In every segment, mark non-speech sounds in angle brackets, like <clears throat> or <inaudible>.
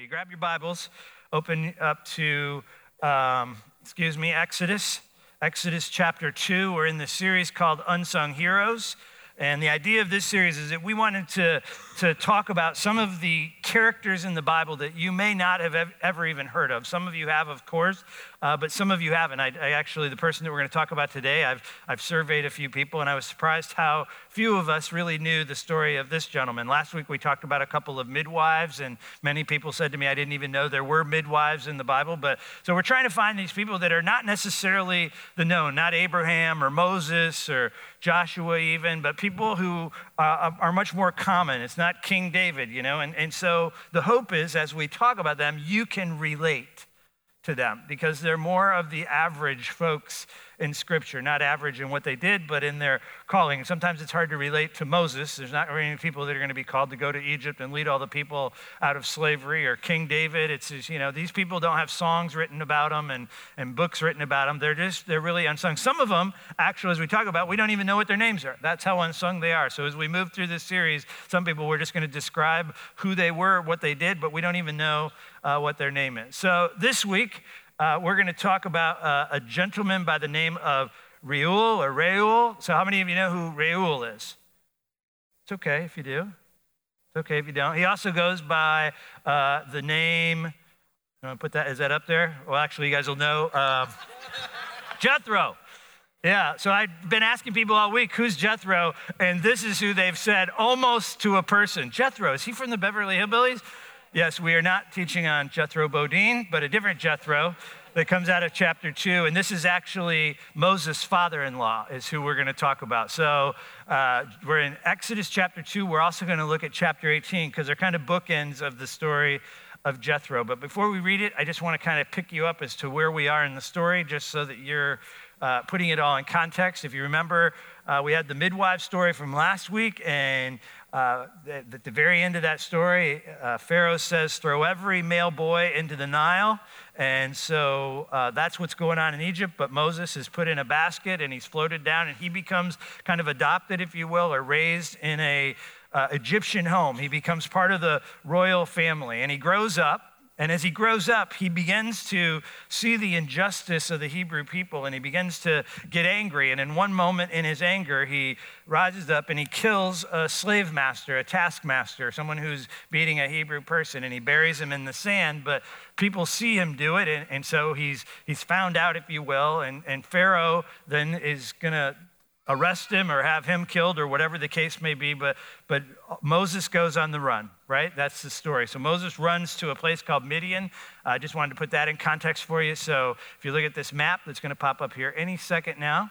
You grab your Bibles, open up to, um, excuse me, Exodus, Exodus chapter 2. We're in the series called Unsung Heroes. And the idea of this series is that we wanted to, to talk about some of the characters in the Bible that you may not have ever even heard of. Some of you have, of course, uh, but some of you haven't. I, I, actually, the person that we're going to talk about today, I've, I've surveyed a few people, and I was surprised how few of us really knew the story of this gentleman. Last week, we talked about a couple of midwives, and many people said to me, I didn't even know there were midwives in the Bible. But so we're trying to find these people that are not necessarily the known, not Abraham or Moses or Joshua, even, but people who uh, are much more common. It's not King David, you know? And, and so the hope is, as we talk about them, you can relate to them because they're more of the average folks in Scripture, not average in what they did, but in their calling. sometimes it's hard to relate to Moses. There's not many people that are going to be called to go to Egypt and lead all the people out of slavery, or King David. It's just, you know these people don't have songs written about them and, and books written about them. They're just they're really unsung. Some of them, actually, as we talk about, we don't even know what their names are. That's how unsung they are. So as we move through this series, some people we're just going to describe who they were, what they did, but we don't even know uh, what their name is. So this week uh, we're going to talk about uh, a gentleman by the name of Reuel or Reuel. So, how many of you know who Reuel is? It's okay if you do. It's okay if you don't. He also goes by uh, the name. I'm gonna put that. Is that up there? Well, actually, you guys will know. Uh, <laughs> Jethro. Yeah, so I've been asking people all week, who's Jethro? And this is who they've said almost to a person. Jethro, is he from the Beverly Hillbillies? Yes, we are not teaching on Jethro Bodine, but a different Jethro that comes out of chapter two. And this is actually Moses' father in law, is who we're going to talk about. So uh, we're in Exodus chapter two. We're also going to look at chapter 18 because they're kind of bookends of the story of Jethro. But before we read it, I just want to kind of pick you up as to where we are in the story, just so that you're uh, putting it all in context. If you remember, uh, we had the midwife story from last week, and uh, at the very end of that story, uh, Pharaoh says, Throw every male boy into the Nile. And so uh, that's what's going on in Egypt. But Moses is put in a basket and he's floated down and he becomes kind of adopted, if you will, or raised in a uh, Egyptian home. He becomes part of the royal family and he grows up. And as he grows up, he begins to see the injustice of the Hebrew people and he begins to get angry. And in one moment in his anger, he rises up and he kills a slave master, a taskmaster, someone who's beating a Hebrew person, and he buries him in the sand. But people see him do it, and, and so he's, he's found out, if you will. And, and Pharaoh then is going to arrest him or have him killed or whatever the case may be. But, but Moses goes on the run, right? That's the story. So Moses runs to a place called Midian. I just wanted to put that in context for you. So if you look at this map that's going to pop up here any second now,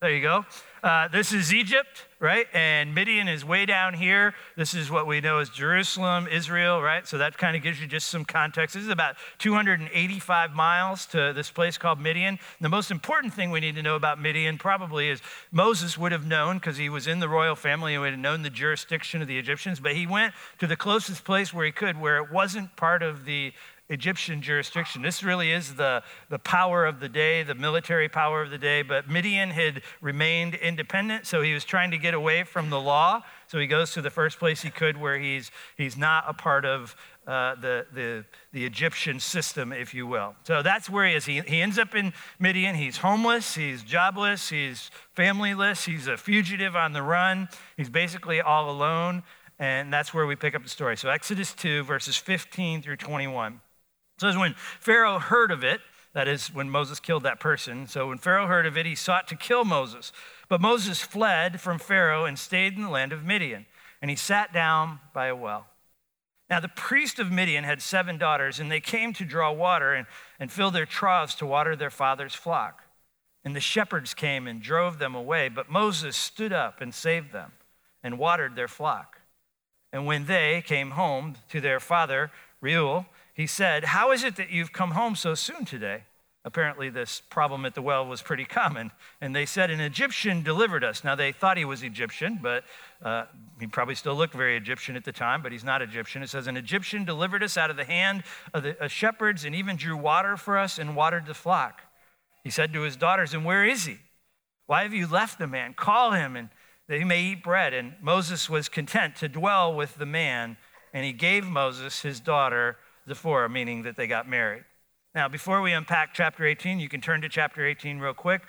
there you go. Uh, this is Egypt, right? And Midian is way down here. This is what we know as Jerusalem, Israel, right? So that kind of gives you just some context. This is about 285 miles to this place called Midian. The most important thing we need to know about Midian probably is Moses would have known, because he was in the royal family and would have known the jurisdiction of the Egyptians, but he went to the closest place where he could, where it wasn't part of the Egyptian jurisdiction. This really is the, the power of the day, the military power of the day. But Midian had remained independent, so he was trying to get away from the law. So he goes to the first place he could where he's, he's not a part of uh, the, the, the Egyptian system, if you will. So that's where he is. He, he ends up in Midian. He's homeless, he's jobless, he's familyless, he's a fugitive on the run. He's basically all alone. And that's where we pick up the story. So, Exodus 2, verses 15 through 21. So when Pharaoh heard of it, that is when Moses killed that person. So when Pharaoh heard of it, he sought to kill Moses. But Moses fled from Pharaoh and stayed in the land of Midian, and he sat down by a well. Now the priest of Midian had seven daughters, and they came to draw water and, and fill their troughs to water their father's flock. And the shepherds came and drove them away, but Moses stood up and saved them and watered their flock. And when they came home to their father, Reuel, he said, How is it that you've come home so soon today? Apparently, this problem at the well was pretty common. And they said, An Egyptian delivered us. Now, they thought he was Egyptian, but uh, he probably still looked very Egyptian at the time, but he's not Egyptian. It says, An Egyptian delivered us out of the hand of the shepherds and even drew water for us and watered the flock. He said to his daughters, And where is he? Why have you left the man? Call him and that he may eat bread. And Moses was content to dwell with the man and he gave Moses his daughter Zipporah, meaning that they got married. Now, before we unpack chapter 18, you can turn to chapter 18 real quick.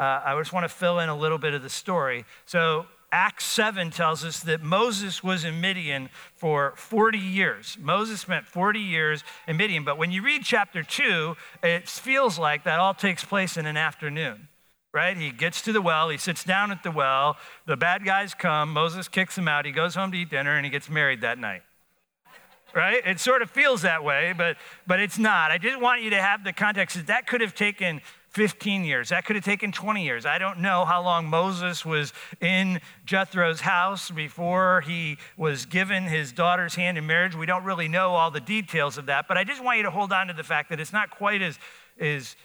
Uh, I just want to fill in a little bit of the story. So, Acts 7 tells us that Moses was in Midian for 40 years. Moses spent 40 years in Midian, but when you read chapter 2, it feels like that all takes place in an afternoon right? He gets to the well, he sits down at the well, the bad guys come, Moses kicks him out, he goes home to eat dinner, and he gets married that night. Right? It sort of feels that way, but, but it's not. I just want you to have the context that that could have taken 15 years. That could have taken 20 years. I don't know how long Moses was in Jethro's house before he was given his daughter's hand in marriage. We don't really know all the details of that, but I just want you to hold on to the fact that it's not quite as, as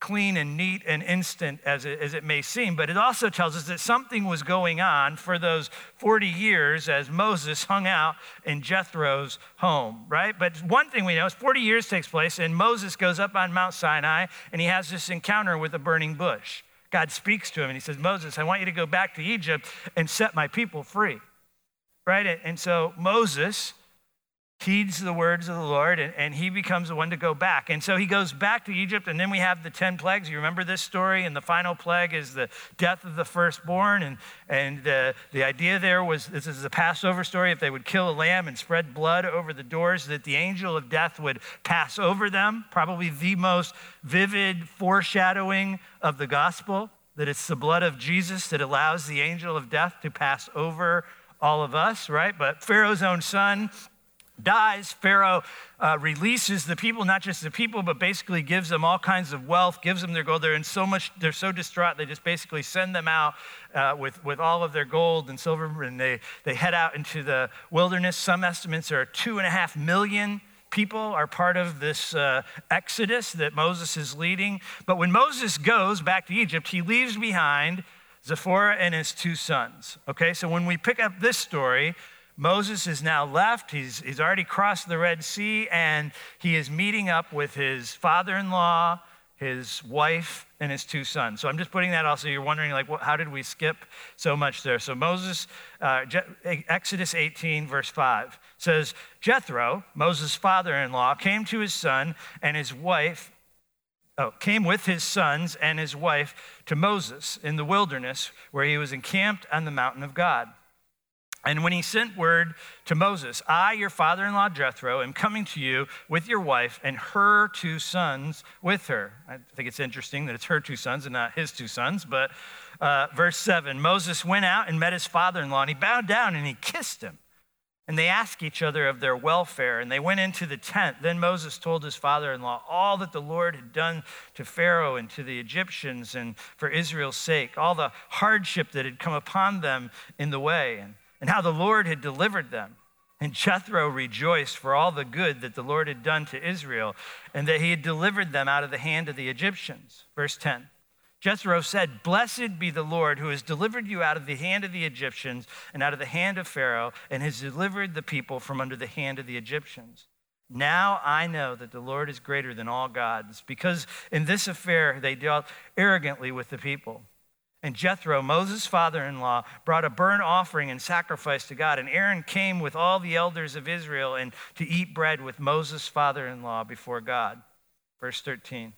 clean and neat and instant as it, as it may seem, but it also tells us that something was going on for those 40 years as Moses hung out in Jethro's home, right? But one thing we know is 40 years takes place, and Moses goes up on Mount Sinai and he has this encounter with a burning bush. God speaks to him and he says, Moses, I want you to go back to Egypt and set my people free, right? And so Moses heeds the words of the Lord and, and he becomes the one to go back. And so he goes back to Egypt, and then we have the 10 plagues. You remember this story? And the final plague is the death of the firstborn. And, and uh, the idea there was this is a Passover story. If they would kill a lamb and spread blood over the doors, that the angel of death would pass over them. Probably the most vivid foreshadowing of the gospel that it's the blood of Jesus that allows the angel of death to pass over all of us, right? But Pharaoh's own son dies, Pharaoh uh, releases the people, not just the people, but basically gives them all kinds of wealth, gives them their gold. They're in so much, they're so distraught, they just basically send them out uh, with, with all of their gold and silver, and they, they head out into the wilderness. Some estimates are two and a half million people are part of this uh, exodus that Moses is leading. But when Moses goes back to Egypt, he leaves behind Zipporah and his two sons. Okay, so when we pick up this story, Moses is now left. He's, he's already crossed the Red Sea, and he is meeting up with his father in law, his wife, and his two sons. So I'm just putting that also. You're wondering, like, how did we skip so much there? So Moses, uh, Exodus 18, verse 5 says, Jethro, Moses' father in law, came to his son and his wife. Oh, came with his sons and his wife to Moses in the wilderness where he was encamped on the mountain of God. And when he sent word to Moses, I, your father in law Jethro, am coming to you with your wife and her two sons with her. I think it's interesting that it's her two sons and not his two sons. But uh, verse 7 Moses went out and met his father in law, and he bowed down and he kissed him. And they asked each other of their welfare, and they went into the tent. Then Moses told his father in law all that the Lord had done to Pharaoh and to the Egyptians and for Israel's sake, all the hardship that had come upon them in the way. And and how the Lord had delivered them. And Jethro rejoiced for all the good that the Lord had done to Israel and that he had delivered them out of the hand of the Egyptians. Verse 10 Jethro said, Blessed be the Lord who has delivered you out of the hand of the Egyptians and out of the hand of Pharaoh and has delivered the people from under the hand of the Egyptians. Now I know that the Lord is greater than all gods, because in this affair they dealt arrogantly with the people. And Jethro, Moses' father in law, brought a burnt offering and sacrifice to God. And Aaron came with all the elders of Israel and to eat bread with Moses' father in law before God. Verse 13.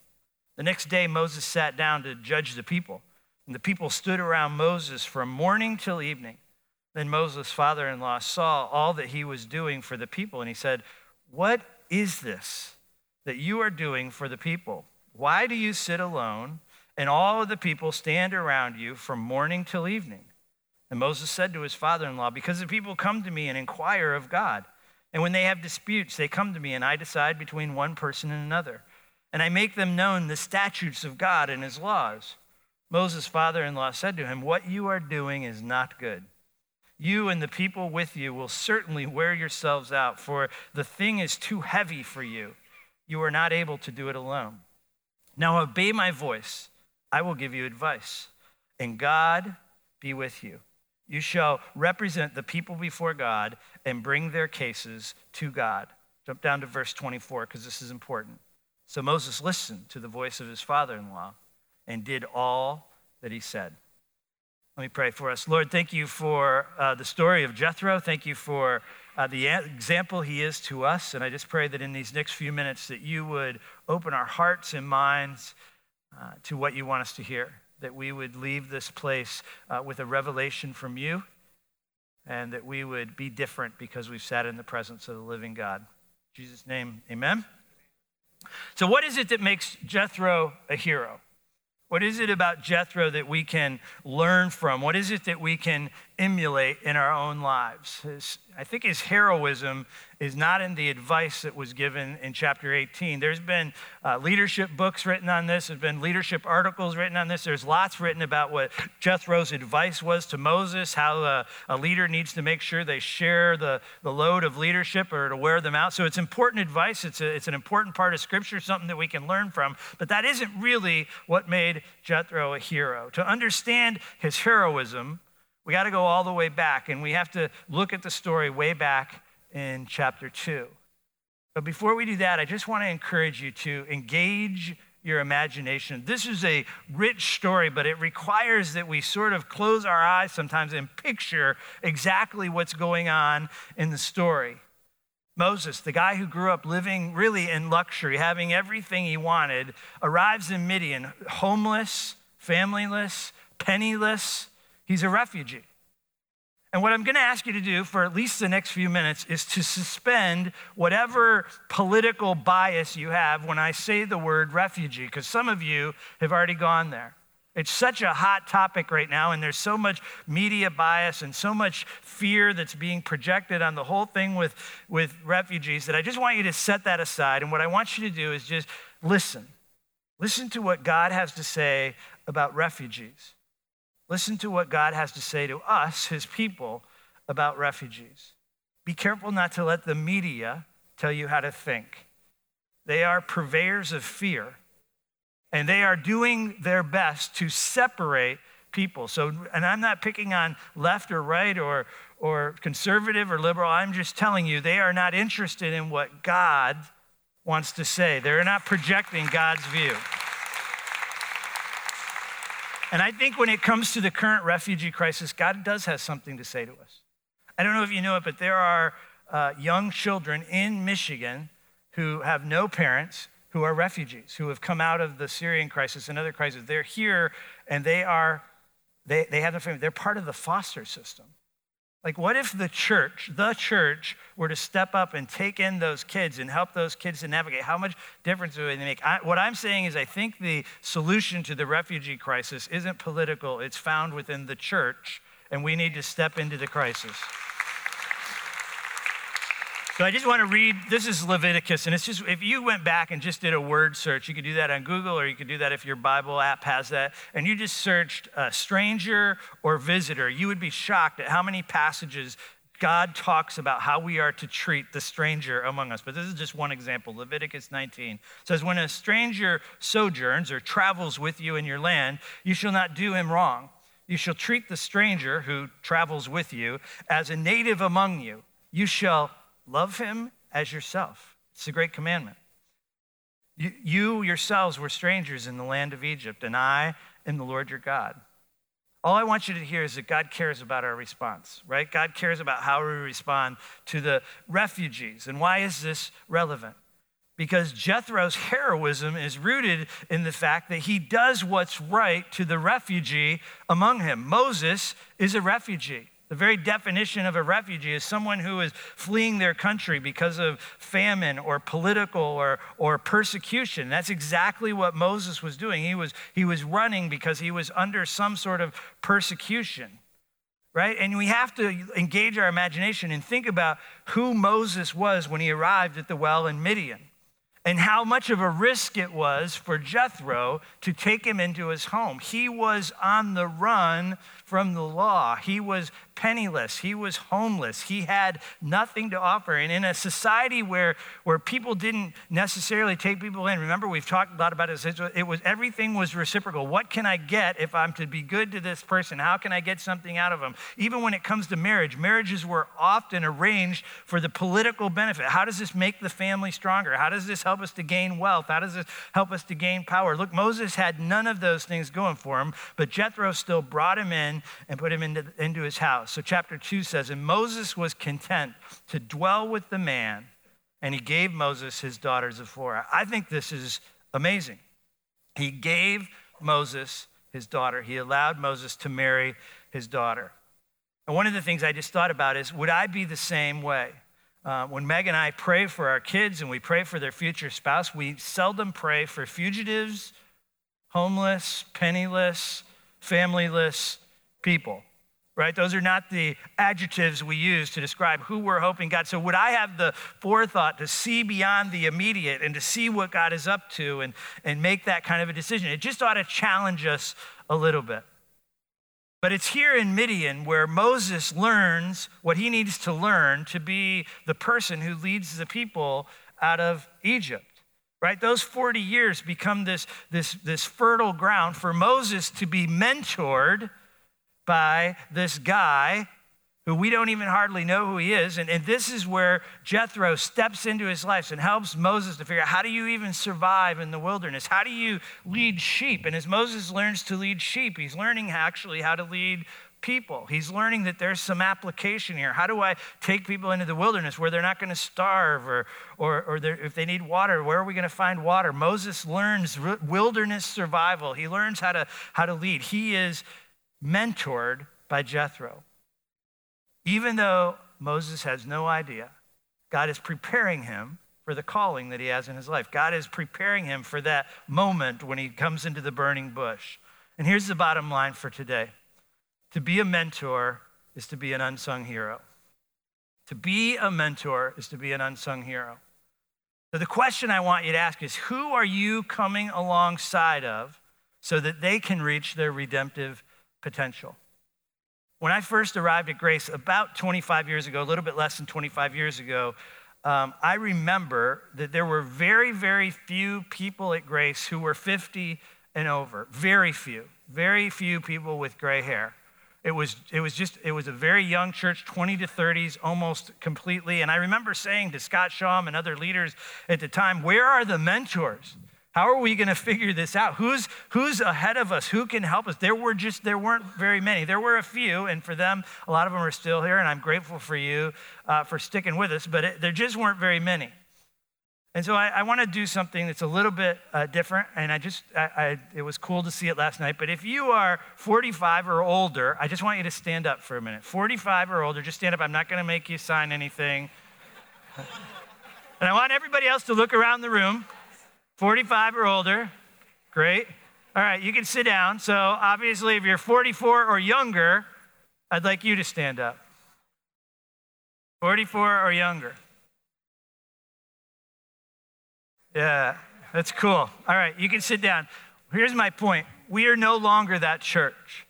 The next day, Moses sat down to judge the people. And the people stood around Moses from morning till evening. Then Moses' father in law saw all that he was doing for the people. And he said, What is this that you are doing for the people? Why do you sit alone? And all of the people stand around you from morning till evening. And Moses said to his father in law, Because the people come to me and inquire of God. And when they have disputes, they come to me, and I decide between one person and another. And I make them known the statutes of God and his laws. Moses' father in law said to him, What you are doing is not good. You and the people with you will certainly wear yourselves out, for the thing is too heavy for you. You are not able to do it alone. Now obey my voice I will give you advice, and God be with you. You shall represent the people before God and bring their cases to God. Jump down to verse 24 because this is important. So Moses listened to the voice of his father in law and did all that he said. Let me pray for us. Lord, thank you for uh, the story of Jethro. Thank you for uh, the example he is to us. And I just pray that in these next few minutes that you would open our hearts and minds uh, to what you want us to hear, that we would leave this place uh, with a revelation from you, and that we would be different because we've sat in the presence of the living God. In Jesus' name, amen. So, what is it that makes Jethro a hero? What is it about Jethro that we can learn from? What is it that we can emulate in our own lives? His, I think his heroism is not in the advice that was given in chapter 18. There's been uh, leadership books written on this, there's been leadership articles written on this. There's lots written about what Jethro's advice was to Moses, how a, a leader needs to make sure they share the, the load of leadership or to wear them out. So it's important advice, it's, a, it's an important part of Scripture, something that we can learn from. But that isn't really what made Jethro a hero. To understand his heroism, we got to go all the way back, and we have to look at the story way back in chapter 2. But before we do that, I just want to encourage you to engage your imagination. This is a rich story, but it requires that we sort of close our eyes sometimes and picture exactly what's going on in the story. Moses, the guy who grew up living really in luxury, having everything he wanted, arrives in Midian homeless, familyless, penniless, He's a refugee. And what I'm going to ask you to do for at least the next few minutes is to suspend whatever political bias you have when I say the word refugee, because some of you have already gone there. It's such a hot topic right now, and there's so much media bias and so much fear that's being projected on the whole thing with, with refugees that I just want you to set that aside. And what I want you to do is just listen. Listen to what God has to say about refugees. Listen to what God has to say to us, his people, about refugees. Be careful not to let the media tell you how to think. They are purveyors of fear, and they are doing their best to separate people. So, and I'm not picking on left or right or, or conservative or liberal. I'm just telling you, they are not interested in what God wants to say. They're not projecting God's view. And I think when it comes to the current refugee crisis, God does have something to say to us. I don't know if you know it, but there are uh, young children in Michigan who have no parents who are refugees, who have come out of the Syrian crisis and other crises. They're here and they are, they, they have a family. They're part of the foster system. Like, what if the church, the church, were to step up and take in those kids and help those kids to navigate? How much difference would they make? I, what I'm saying is, I think the solution to the refugee crisis isn't political, it's found within the church, and we need to step into the crisis. So I just want to read, this is Leviticus, and it's just, if you went back and just did a word search, you could do that on Google or you could do that if your Bible app has that, and you just searched uh, stranger or visitor, you would be shocked at how many passages God talks about how we are to treat the stranger among us. But this is just one example. Leviticus 19 says, When a stranger sojourns or travels with you in your land, you shall not do him wrong. You shall treat the stranger who travels with you as a native among you. You shall Love him as yourself. It's a great commandment. You, you, yourselves were strangers in the land of Egypt, and I am the Lord your God. All I want you to hear is that God cares about our response, right? God cares about how we respond to the refugees. And why is this relevant? Because Jethro's heroism is rooted in the fact that he does what's right to the refugee among him. Moses is a refugee. The very definition of a refugee is someone who is fleeing their country because of famine or political or, or persecution. That's exactly what Moses was doing. He was, he was running because he was under some sort of persecution, right? And we have to engage our imagination and think about who Moses was when he arrived at the well in Midian and how much of a risk it was for Jethro to take him into his home. He was on the run from the law. He was penniless. He was homeless. He had nothing to offer. And in a society where, where people didn't necessarily take people in, remember we've talked a lot about it, it was everything was reciprocal. What can I get if I'm to be good to this person? How can I get something out of them? Even when it comes to marriage, marriages were often arranged for the political benefit. How does this make the family stronger? How does this help us to gain wealth? How does this help us to gain power? Look, Moses had none of those things going for him, but Jethro still brought him in and put him into, into his house. So, chapter 2 says, And Moses was content to dwell with the man, and he gave Moses his daughter Zipporah. I think this is amazing. He gave Moses his daughter, he allowed Moses to marry his daughter. And one of the things I just thought about is would I be the same way? Uh, when Meg and I pray for our kids and we pray for their future spouse, we seldom pray for fugitives, homeless, penniless, familyless people, right? Those are not the adjectives we use to describe who we're hoping God. So, would I have the forethought to see beyond the immediate and to see what God is up to and, and make that kind of a decision? It just ought to challenge us a little bit. But it's here in Midian where Moses learns what he needs to learn to be the person who leads the people out of Egypt. Right? Those 40 years become this, this, this fertile ground for Moses to be mentored by this guy who we don't even hardly know who he is. And, and this is where Jethro steps into his life and helps Moses to figure out how do you even survive in the wilderness? How do you lead sheep? And as Moses learns to lead sheep, he's learning actually how to lead people. He's learning that there's some application here. How do I take people into the wilderness where they're not going to starve or, or, or if they need water, where are we going to find water? Moses learns wilderness survival. He learns how to, how to lead. He is mentored by Jethro. Even though Moses has no idea, God is preparing him for the calling that he has in his life. God is preparing him for that moment when he comes into the burning bush. And here's the bottom line for today to be a mentor is to be an unsung hero. To be a mentor is to be an unsung hero. So, the question I want you to ask is who are you coming alongside of so that they can reach their redemptive potential? When I first arrived at Grace about 25 years ago, a little bit less than 25 years ago, um, I remember that there were very, very few people at Grace who were 50 and over. Very few. Very few people with gray hair. It was, it was just, it was a very young church, 20 to 30s, almost completely. And I remember saying to Scott Shaw and other leaders at the time, where are the mentors? How are we going to figure this out? Who's, who's ahead of us? Who can help us? There were just, there weren't very many. There were a few, and for them, a lot of them are still here, and I'm grateful for you uh, for sticking with us, but it, there just weren't very many. And so I, I want to do something that's a little bit uh, different, and I just, I, I, it was cool to see it last night. But if you are 45 or older, I just want you to stand up for a minute. 45 or older, just stand up. I'm not going to make you sign anything. and I want everybody else to look around the room. 45 or older, great. All right, you can sit down. So obviously, if you're 44 or younger, I'd like you to stand up. 44 or younger. Yeah, that's cool. All right, you can sit down. Here's my point we are no longer that church.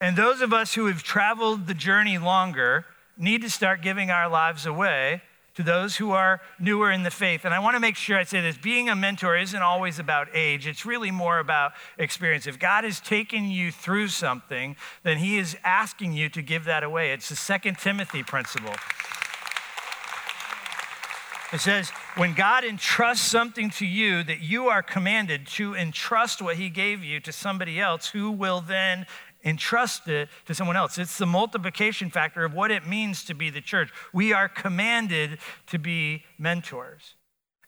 And those of us who have traveled the journey longer need to start giving our lives away to those who are newer in the faith. And I want to make sure I say this being a mentor isn't always about age, it's really more about experience. If God has taken you through something, then He is asking you to give that away. It's the Second Timothy principle. It says, when God entrusts something to you, that you are commanded to entrust what He gave you to somebody else who will then entrust it to someone else. It's the multiplication factor of what it means to be the church. We are commanded to be mentors.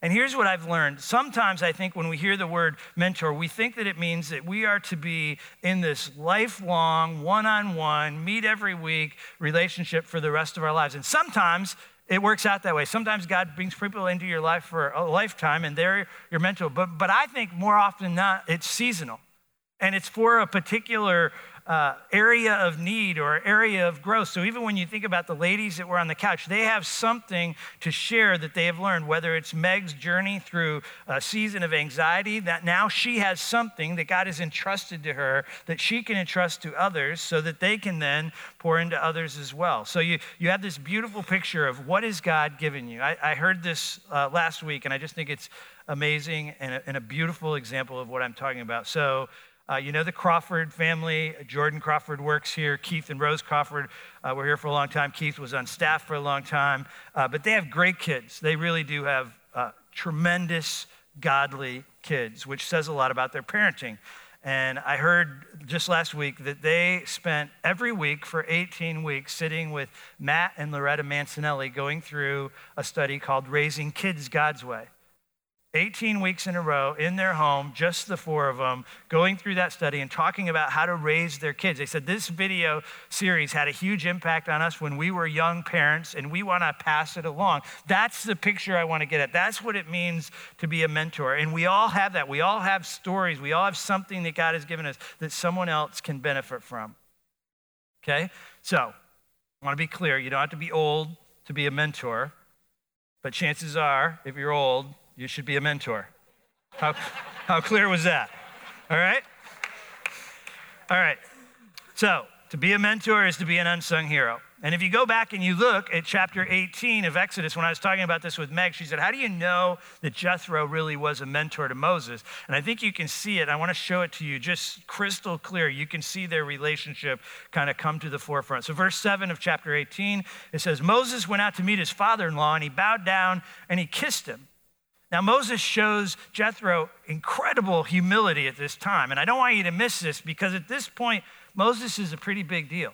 And here's what I've learned. Sometimes I think when we hear the word mentor, we think that it means that we are to be in this lifelong, one on one, meet every week relationship for the rest of our lives. And sometimes it works out that way. Sometimes God brings people into your life for a lifetime and they're your mentor. But, but I think more often than not, it's seasonal. And it's for a particular uh, area of need or area of growth. So even when you think about the ladies that were on the couch, they have something to share that they have learned, whether it's Meg's journey through a season of anxiety, that now she has something that God has entrusted to her that she can entrust to others so that they can then pour into others as well. So you, you have this beautiful picture of what is God given you. I, I heard this uh, last week, and I just think it's amazing and a, and a beautiful example of what I'm talking about. So uh, you know the Crawford family. Jordan Crawford works here. Keith and Rose Crawford uh, were here for a long time. Keith was on staff for a long time. Uh, but they have great kids. They really do have uh, tremendous, godly kids, which says a lot about their parenting. And I heard just last week that they spent every week for 18 weeks sitting with Matt and Loretta Mancinelli going through a study called Raising Kids God's Way. 18 weeks in a row in their home, just the four of them, going through that study and talking about how to raise their kids. They said this video series had a huge impact on us when we were young parents, and we want to pass it along. That's the picture I want to get at. That's what it means to be a mentor. And we all have that. We all have stories. We all have something that God has given us that someone else can benefit from. Okay? So, I want to be clear you don't have to be old to be a mentor, but chances are, if you're old, you should be a mentor. How, how clear was that? All right? All right. So, to be a mentor is to be an unsung hero. And if you go back and you look at chapter 18 of Exodus, when I was talking about this with Meg, she said, How do you know that Jethro really was a mentor to Moses? And I think you can see it. I want to show it to you just crystal clear. You can see their relationship kind of come to the forefront. So, verse 7 of chapter 18, it says, Moses went out to meet his father in law, and he bowed down and he kissed him. Now, Moses shows Jethro incredible humility at this time. And I don't want you to miss this because at this point, Moses is a pretty big deal.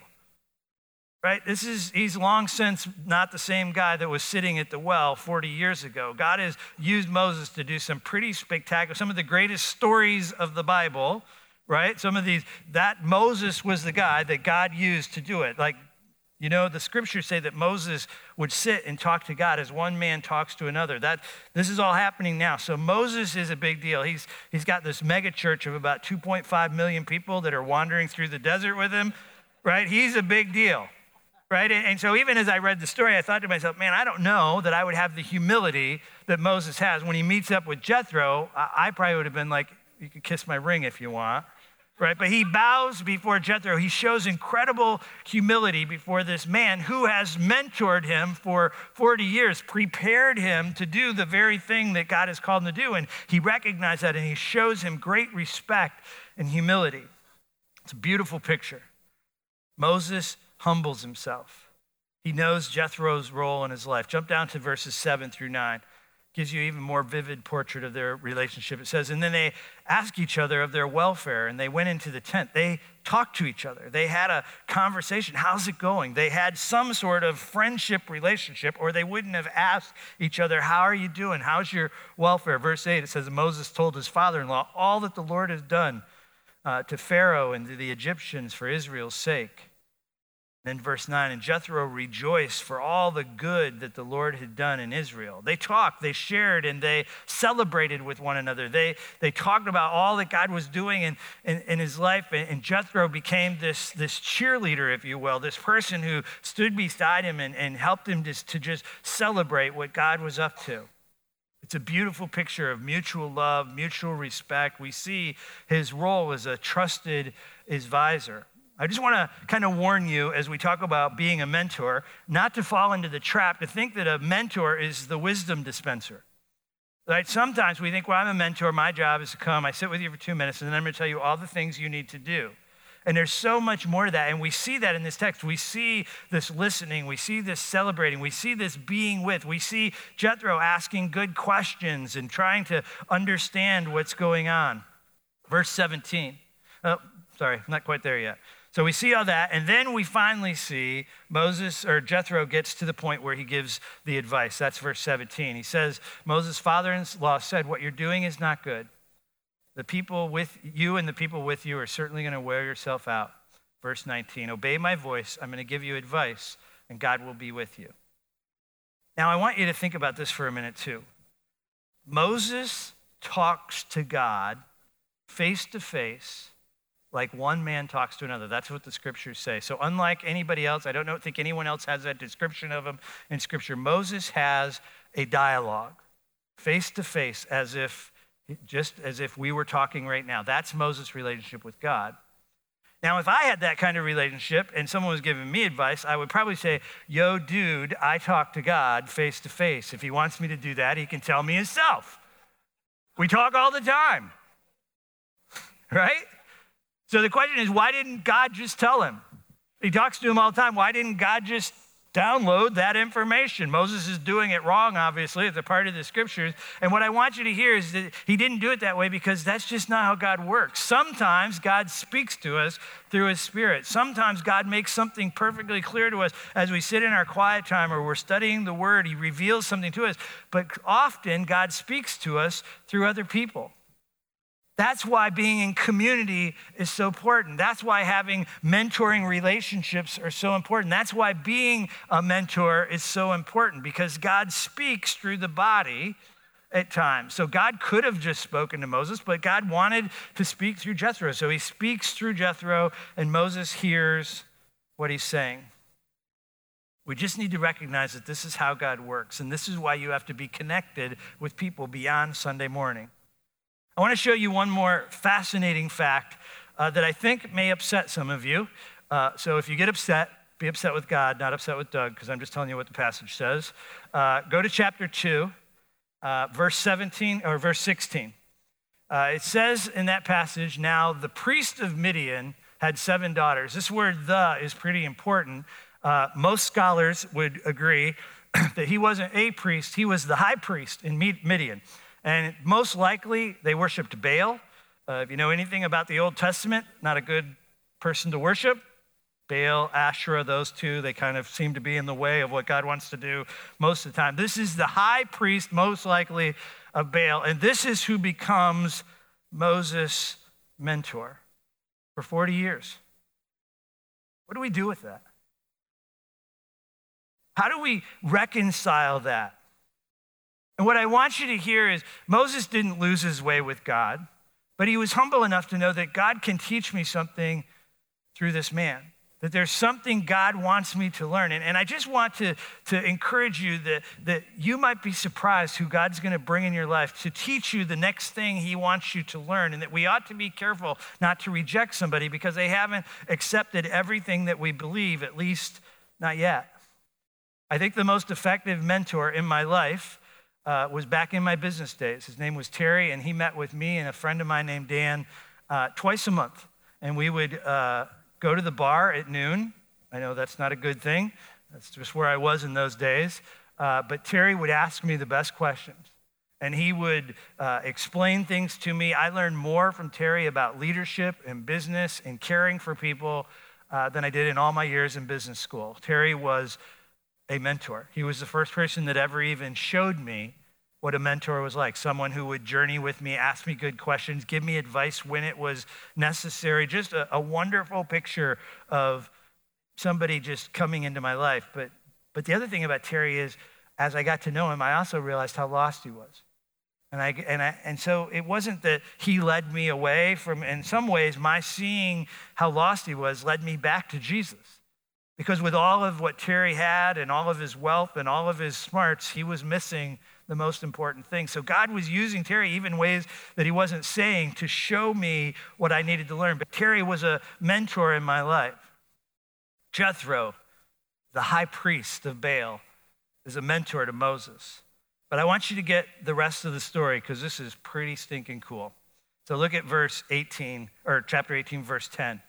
Right? This is, he's long since not the same guy that was sitting at the well 40 years ago. God has used Moses to do some pretty spectacular, some of the greatest stories of the Bible, right? Some of these, that Moses was the guy that God used to do it. Like you know, the scriptures say that Moses would sit and talk to God as one man talks to another. That this is all happening now. So Moses is a big deal. He's he's got this mega church of about 2.5 million people that are wandering through the desert with him, right? He's a big deal. Right? And, so even as I read the story, I thought to myself, man, I don't know that I would have the humility that Moses has. When he meets up with Jethro, I, probably would have been like, you could kiss my ring if you want right? But he bows before Jethro. He shows incredible humility before this man who has mentored him for 40 years, prepared him to do the very thing that God has called him to do. And he recognizes that and he shows him great respect and humility. It's a beautiful picture. Moses humbles himself. He knows Jethro's role in his life. Jump down to verses 7 through 9 gives you even more vivid portrait of their relationship. It says, and then they ask each other of their welfare, and they went into the tent. They talked to each other. They had a conversation. How's it going? They had some sort of friendship relationship, or they wouldn't have asked each other, How are you doing? How's your welfare? Verse 8, it says, Moses told his father in law all that the Lord has done uh, to Pharaoh and to the Egyptians for Israel's sake. Then, verse 9, and Jethro rejoiced for all the good that the Lord had done in Israel. They talked, they shared, and they celebrated with one another. They, they talked about all that God was doing in, in, in his life. And Jethro became this, this cheerleader, if you will, this person who stood beside him and, and helped him just, to just celebrate what God was up to. It's a beautiful picture of mutual love, mutual respect. We see his role as a trusted advisor. I just want to kind of warn you as we talk about being a mentor, not to fall into the trap to think that a mentor is the wisdom dispenser. Right? Sometimes we think, well, I'm a mentor. My job is to come, I sit with you for two minutes, and then I'm going to tell you all the things you need to do. And there's so much more to that. And we see that in this text. We see this listening. We see this celebrating. We see this being with. We see Jethro asking good questions and trying to understand what's going on. Verse 17. Oh, sorry, not quite there yet. So we see all that, and then we finally see Moses or Jethro gets to the point where he gives the advice. That's verse 17. He says, Moses' father in law said, What you're doing is not good. The people with you and the people with you are certainly going to wear yourself out. Verse 19, Obey my voice. I'm going to give you advice, and God will be with you. Now, I want you to think about this for a minute, too. Moses talks to God face to face like one man talks to another. That's what the scriptures say. So, unlike anybody else, I don't know, think anyone else has that description of him in scripture. Moses has a dialogue face to face, as if just as if we were talking right now. That's Moses' relationship with God. Now, if I had that kind of relationship and someone was giving me advice, I would probably say, Yo, dude, I talk to God face to face. If he wants me to do that, he can tell me himself. We talk all the time, <laughs> right? So the question is, why didn't God just tell him? He talks to him all the time. Why didn't God just download that information. Moses is doing it wrong, obviously. It's a part of the scriptures. And what I want you to hear is that he didn't do it that way because that's just not how God works. Sometimes God speaks to us through his spirit. Sometimes God makes something perfectly clear to us as we sit in our quiet time or we're studying the word. He reveals something to us. But often God speaks to us through other people. That's why being in community is so important. That's why having mentoring relationships are so important. That's why being a mentor is so important because God speaks through the body at times. So God could have just spoken to Moses, but God wanted to speak through Jethro. So he speaks through Jethro, and Moses hears what he's saying. We just need to recognize that this is how God works, and this is why you have to be connected with people beyond Sunday morning. I want to show you one more fascinating fact uh, that I think may upset some of you. Uh, so if you get upset, be upset with God, not upset with Doug, because I'm just telling you what the passage says. Uh, go to chapter 2, uh, verse 17 or verse 16. Uh, it says in that passage, now the priest of Midian had seven daughters. This word the is pretty important. Uh, most scholars would agree <clears throat> that he wasn't a priest, he was the high priest in Midian. And most likely, they worshiped Baal. Uh, if you know anything about the Old Testament, not a good person to worship. Baal, Asherah, those two, they kind of seem to be in the way of what God wants to do most of the time. This is the high priest, most likely, of Baal. And this is who becomes Moses' mentor for 40 years. What do we do with that? How do we reconcile that? And what I want you to hear is Moses didn't lose his way with God, but he was humble enough to know that God can teach me something through this man, that there's something God wants me to learn. And, and I just want to, to encourage you that, that you might be surprised who God's going to bring in your life to teach you the next thing he wants you to learn, and that we ought to be careful not to reject somebody because they haven't accepted everything that we believe, at least not yet. I think the most effective mentor in my life uh, was back in my business days. His name was Terry, and he met with me and a friend of mine named Dan uh, twice a month. And we would uh, go to the bar at noon. I know that's not a good thing, that's just where I was in those days. Uh, but Terry would ask me the best questions. And he would uh, explain things to me. I learned more from Terry about leadership and business and caring for people uh, than I did in all my years in business school. Terry was a mentor. He was the first person that ever even showed me what a mentor was like someone who would journey with me, ask me good questions, give me advice when it was necessary. Just a, a wonderful picture of somebody just coming into my life. But, but the other thing about Terry is, as I got to know him, I also realized how lost he was. And, I, and, I, and so it wasn't that he led me away from, in some ways, my seeing how lost he was led me back to Jesus. Because with all of what Terry had and all of his wealth and all of his smarts, he was missing the most important thing. So God was using Terry even ways that he wasn't saying to show me what I needed to learn. But Terry was a mentor in my life. Jethro, the high priest of Baal, is a mentor to Moses. But I want you to get the rest of the story because this is pretty stinking cool. So look at verse 18, or chapter 18, verse 10.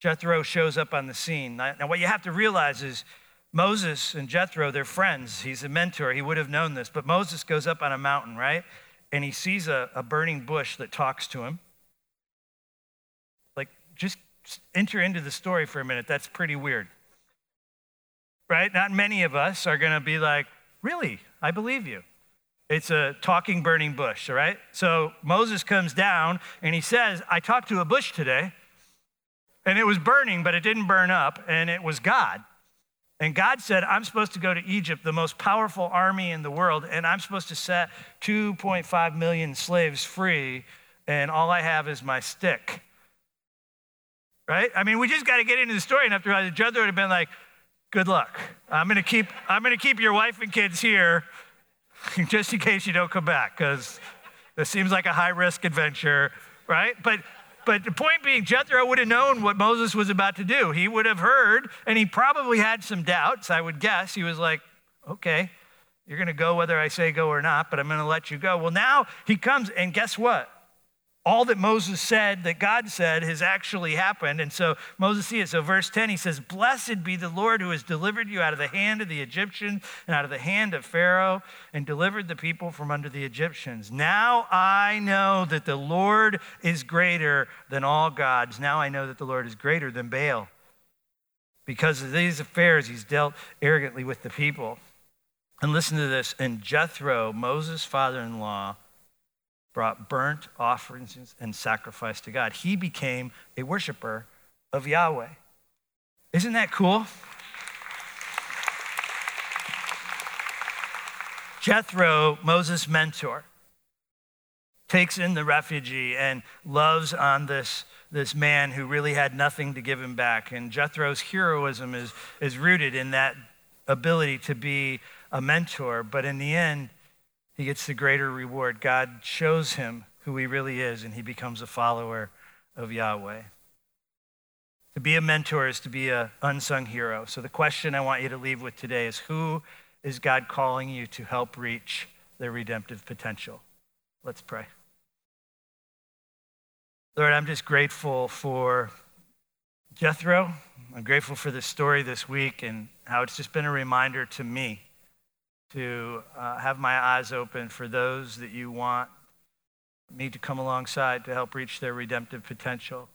Jethro shows up on the scene. Now, what you have to realize is Moses and Jethro, they're friends. He's a mentor. He would have known this. But Moses goes up on a mountain, right? And he sees a, a burning bush that talks to him. Like, just enter into the story for a minute. That's pretty weird. Right? Not many of us are going to be like, really? I believe you. It's a talking burning bush, all right? So Moses comes down and he says, I talked to a bush today. And it was burning, but it didn't burn up, and it was God. And God said, I'm supposed to go to Egypt, the most powerful army in the world, and I'm supposed to set 2.5 million slaves free, and all I have is my stick. Right? I mean, we just got to get into the story enough to realize judge would have been like, good luck. I'm gonna keep I'm gonna keep your wife and kids here <laughs> just in case you don't come back, because this seems like a high risk adventure, right? But but the point being, Jethro would have known what Moses was about to do. He would have heard, and he probably had some doubts, I would guess. He was like, okay, you're going to go whether I say go or not, but I'm going to let you go. Well, now he comes, and guess what? All that Moses said, that God said, has actually happened. And so Moses sees it. So, verse 10, he says, Blessed be the Lord who has delivered you out of the hand of the Egyptians and out of the hand of Pharaoh and delivered the people from under the Egyptians. Now I know that the Lord is greater than all gods. Now I know that the Lord is greater than Baal. Because of these affairs, he's dealt arrogantly with the people. And listen to this. And Jethro, Moses' father in law, brought burnt offerings and sacrifice to God. He became a worshiper of Yahweh. Isn't that cool? Jethro, Moses' mentor, takes in the refugee and loves on this, this man who really had nothing to give him back. And Jethro's heroism is, is rooted in that ability to be a mentor. But in the end, he gets the greater reward. God shows him who he really is, and he becomes a follower of Yahweh. To be a mentor is to be an unsung hero. So the question I want you to leave with today is who is God calling you to help reach their redemptive potential? Let's pray. Lord, I'm just grateful for Jethro. I'm grateful for this story this week and how it's just been a reminder to me to uh, have my eyes open for those that you want me to come alongside to help reach their redemptive potential.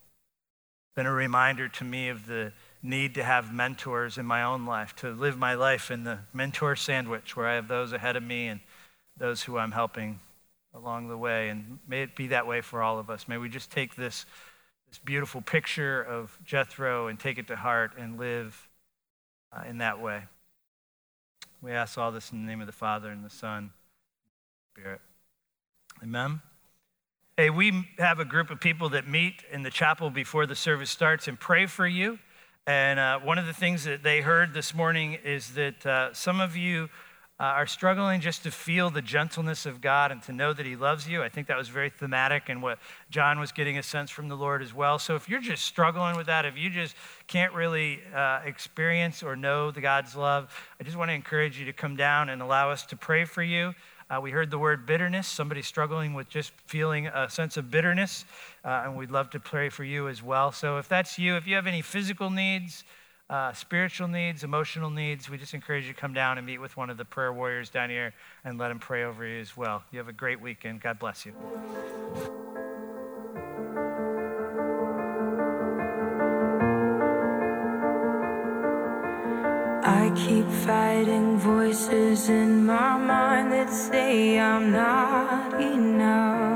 Been a reminder to me of the need to have mentors in my own life, to live my life in the mentor sandwich where I have those ahead of me and those who I'm helping along the way. And may it be that way for all of us. May we just take this, this beautiful picture of Jethro and take it to heart and live uh, in that way. We ask all this in the name of the Father and the Son, Spirit. Amen. Hey, we have a group of people that meet in the chapel before the service starts and pray for you. And uh, one of the things that they heard this morning is that uh, some of you uh, are struggling just to feel the gentleness of God and to know that He loves you. I think that was very thematic and what John was getting a sense from the Lord as well. So if you're just struggling with that, if you just can't really uh, experience or know the God's love, I just want to encourage you to come down and allow us to pray for you. Uh, we heard the word bitterness, somebody struggling with just feeling a sense of bitterness, uh, and we'd love to pray for you as well. So if that's you, if you have any physical needs, uh, spiritual needs, emotional needs, we just encourage you to come down and meet with one of the prayer warriors down here and let them pray over you as well. You have a great weekend. God bless you. I keep fighting voices in my mind that say I'm not enough.